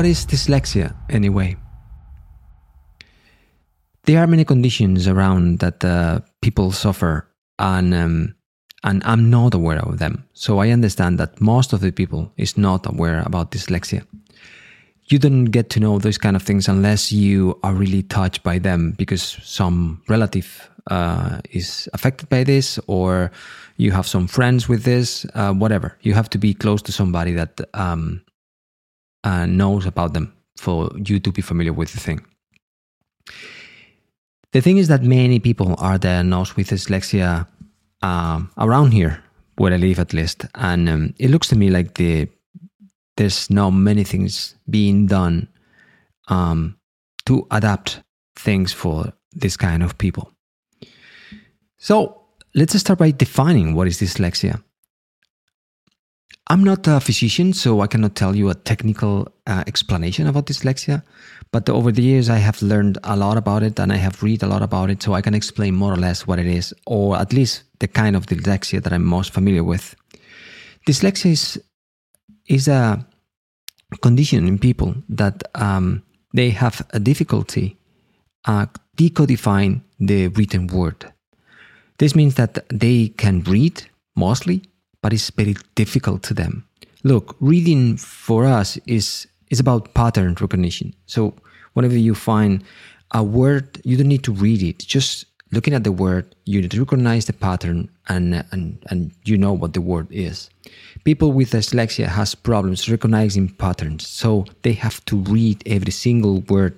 what is dyslexia anyway? There are many conditions around that uh, people suffer, and um, and I'm not aware of them. So I understand that most of the people is not aware about dyslexia. You don't get to know those kind of things unless you are really touched by them because some relative uh, is affected by this or you have some friends with this, uh, whatever. You have to be close to somebody that um, uh, knows about them for you to be familiar with the thing. The thing is that many people are diagnosed with dyslexia um, around here, where I live at least, and um, it looks to me like the there's not many things being done um, to adapt things for this kind of people. So let's start by defining what is dyslexia. I'm not a physician, so I cannot tell you a technical uh, explanation about dyslexia. But over the years, I have learned a lot about it and I have read a lot about it, so I can explain more or less what it is, or at least the kind of dyslexia that I'm most familiar with. Dyslexia is, is a condition in people that um, they have a difficulty uh, decodifying the written word. This means that they can read mostly, but it's very difficult to them. Look, reading for us is is about pattern recognition. So whenever you find a word, you don't need to read it. Just looking at the word, you need to recognize the pattern and and and you know what the word is. People with dyslexia has problems recognizing patterns, so they have to read every single word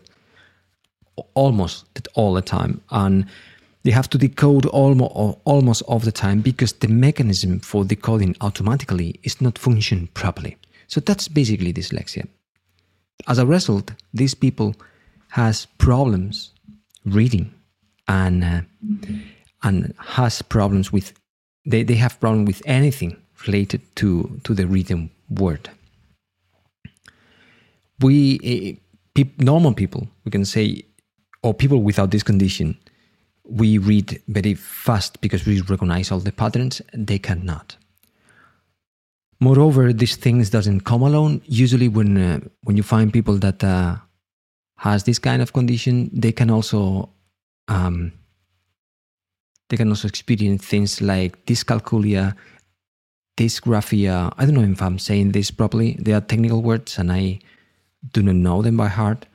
almost all the time and they have to decode almost almost all the time because the mechanism for decoding automatically is not functioning properly. So that's basically dyslexia. As a result, these people has problems reading and uh, and has problems with they, they have problem with anything related to to the written word. We uh, pe- normal people we can say or people without this condition we read very fast because we recognize all the patterns they cannot. Moreover these things doesn't come alone. Usually when uh, when you find people that uh, has this kind of condition they can also um, they can also experience things like dyscalculia dysgraphia. I don't know if i'm saying this properly. They are technical words and i do not know them by heart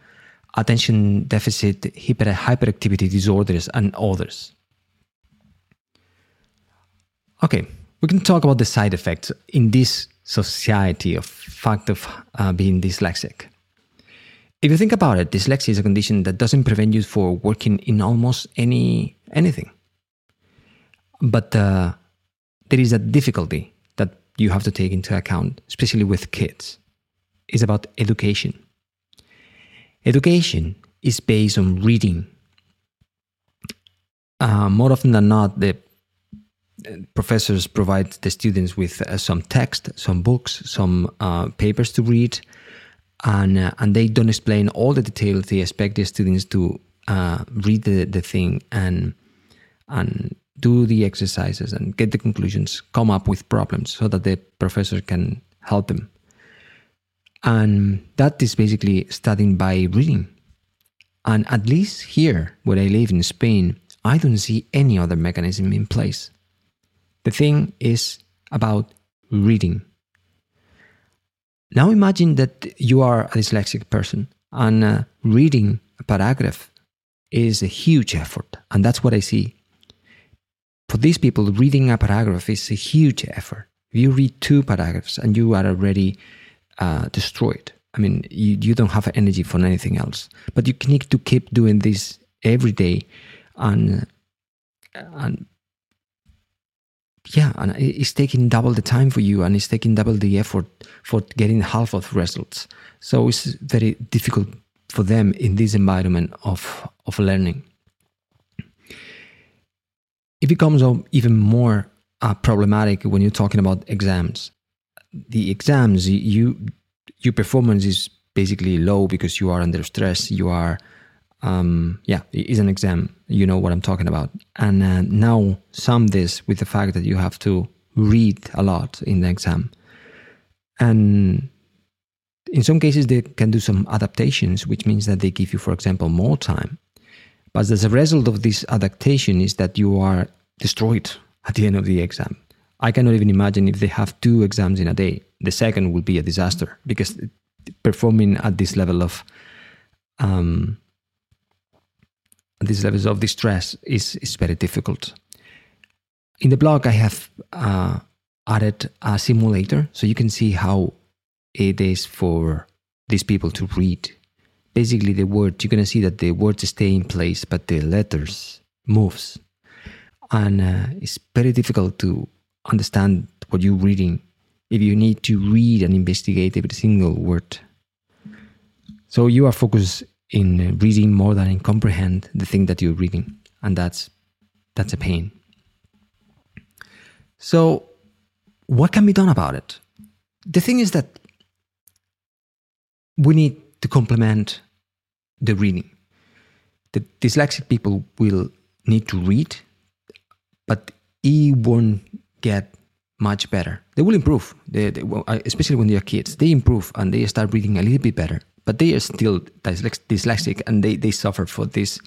attention deficit hyper, hyperactivity disorders, and others. Okay, we can talk about the side effects in this society of fact of uh, being dyslexic. If you think about it, dyslexia is a condition that doesn't prevent you for working in almost any anything. But uh, there is a difficulty that you have to take into account, especially with kids. It's about education. Education is based on reading. Uh, more often than not, the uh, professors provide the students with uh, some text, some books, some uh, papers to read, and uh, and they don't explain all the details. They expect the students to uh, read the, the thing and and do the exercises and get the conclusions, come up with problems so that the professor can help them. And that is basically studying by reading. And at least here, where I live in Spain, I don't see any other mechanism in place. The thing is about reading. Now imagine that you are a dyslexic person and uh, reading a paragraph is a huge effort. And that's what I see. For these people, reading a paragraph is a huge effort. You read two paragraphs and you are already uh, destroyed. I mean, you, you don't have energy for anything else. But you need to keep doing this every day, and and yeah, and it's taking double the time for you, and it's taking double the effort for getting half of the results. So it's very difficult for them in this environment of of learning. It becomes even more uh, problematic when you're talking about exams the exams, you your performance is basically low because you are under stress. You are, um, yeah, it's an exam. You know what I'm talking about. And uh, now sum this with the fact that you have to read a lot in the exam, and In some cases, they can do some adaptations, which means that they give you, for example, more time. But as a result of this adaptation, is that you are destroyed at the end of the exam. I cannot even imagine if they have two exams in a day. The second will be a disaster because performing at this level of um, these levels of distress is, is very difficult. In the blog, I have uh, added a simulator so you can see how it is for these people to read. Basically, the words you're gonna see that the words stay in place, but the letters moves, and uh, it's very difficult to understand what you're reading if you need to read and investigate every single word. So you are focused in reading more than in comprehend the thing that you're reading, and that's that's a pain. So, what can be done about it? The thing is that we need to complement the reading. The dyslexic people will need to read, but it won't get much better. They will improve, they, they, especially when they are kids. They improve and they start reading a little bit better, but they are still dyslexic and they, they suffer for this,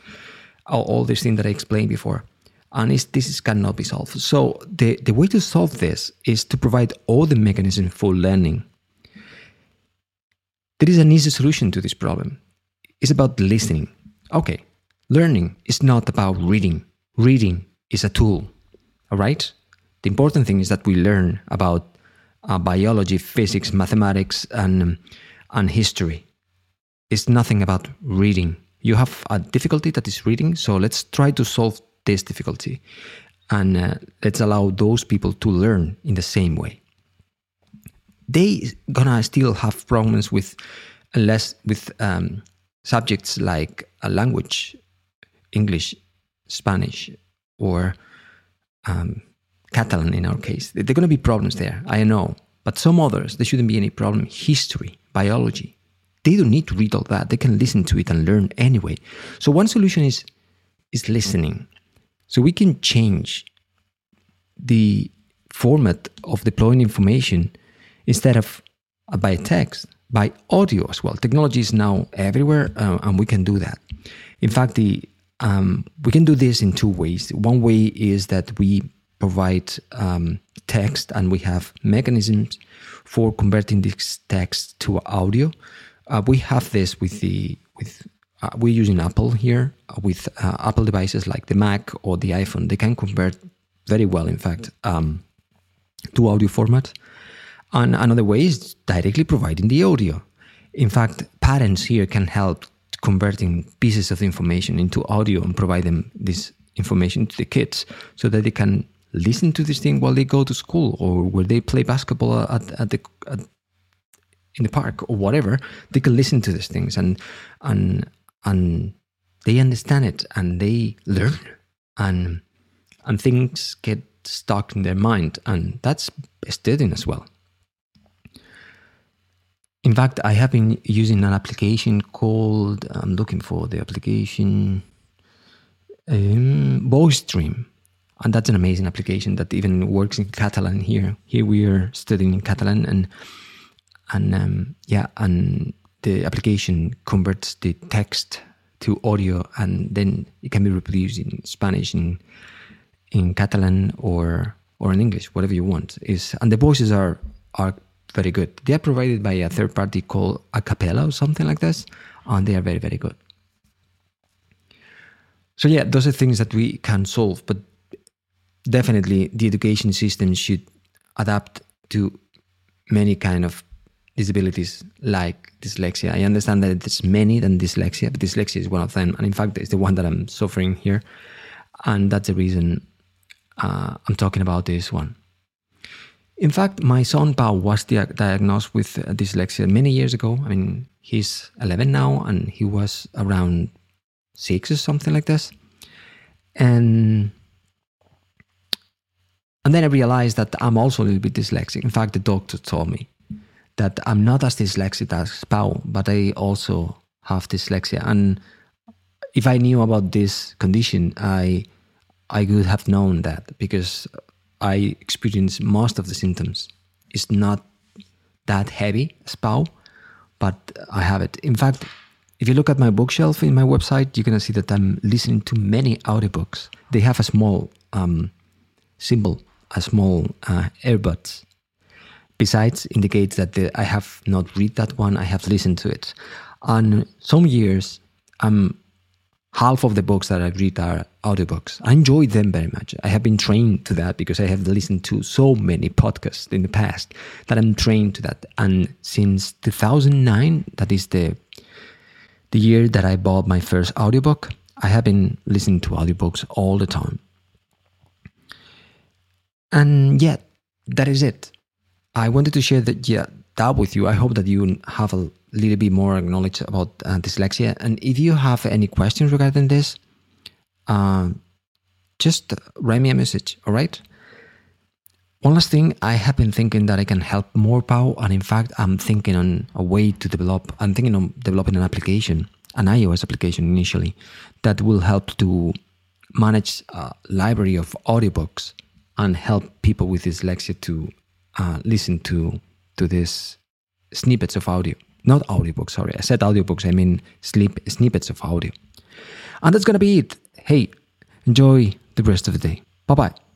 all, all these things that I explained before. And this is, cannot be solved. So the, the way to solve this is to provide all the mechanisms for learning there is an easy solution to this problem. It's about listening. Okay, learning is not about reading. Reading is a tool. All right? The important thing is that we learn about uh, biology, physics, mathematics, and, and history. It's nothing about reading. You have a difficulty that is reading, so let's try to solve this difficulty and uh, let's allow those people to learn in the same way they gonna still have problems with less with um, subjects like a language, English, Spanish, or um, Catalan in our case. There are going to be problems there, I know. But some others, there shouldn't be any problem. History, biology, they don't need to read all that. They can listen to it and learn anyway. So one solution is is listening. So we can change the format of deploying information instead of uh, by text, by audio as well. Technology is now everywhere, uh, and we can do that. In fact, the um, we can do this in two ways. One way is that we provide um, text, and we have mechanisms for converting this text to audio. Uh, we have this with the with uh, we're using Apple here uh, with uh, Apple devices like the Mac or the iPhone. They can convert very well, in fact, um, to audio format. And another way is directly providing the audio. In fact, parents here can help converting pieces of information into audio and provide them this information to the kids so that they can listen to this thing while they go to school or where they play basketball at, at the at, in the park or whatever they can listen to these things and and and they understand it and they learn and and things get stuck in their mind and that's studying as well in fact, I have been using an application called, I'm looking for the application, um, Voice Dream. And that's an amazing application that even works in Catalan here. Here we are studying in Catalan and, and um, yeah, and the application converts the text to audio and then it can be reproduced in Spanish, in, in Catalan or, or in English, whatever you want. Is, and the voices are, are very good. They are provided by a third party called A Acapela or something like this, and they are very, very good. So yeah, those are things that we can solve, but definitely the education system should adapt to many kind of disabilities like dyslexia. I understand that there's many than dyslexia, but dyslexia is one of them, and in fact, it's the one that I'm suffering here, and that's the reason uh, I'm talking about this one. In fact, my son Pau was di- diagnosed with dyslexia many years ago. I mean, he's 11 now, and he was around six or something like this. And and then I realized that I'm also a little bit dyslexic. In fact, the doctor told me that I'm not as dyslexic as Pau, but I also have dyslexia. And if I knew about this condition, I I could have known that because I experience most of the symptoms. It's not that heavy as Pau, but I have it. In fact, if you look at my bookshelf in my website, you're gonna see that I'm listening to many audiobooks. They have a small um, symbol, small uh, earbuds. Besides, indicates that the, I have not read that one. I have listened to it. On some years, I'm half of the books that I read are audiobooks. I enjoy them very much. I have been trained to that because I have listened to so many podcasts in the past that I'm trained to that. And since 2009, that is the the year that I bought my first audiobook, I have been listening to audiobooks all the time. And yeah, that is it. I wanted to share that yeah, that with you. I hope that you have a little bit more knowledge about uh, dyslexia. And if you have any questions regarding this, uh, just write me a message, all right? One last thing, I have been thinking that I can help more Pau, and in fact, I'm thinking on a way to develop. I'm thinking on developing an application, an iOS application initially, that will help to manage a library of audiobooks and help people with dyslexia to uh, listen to to these snippets of audio. Not audiobooks, sorry. I said audiobooks, I mean sleep snippets of audio. And that's gonna be it. Hey, enjoy the rest of the day. Bye bye.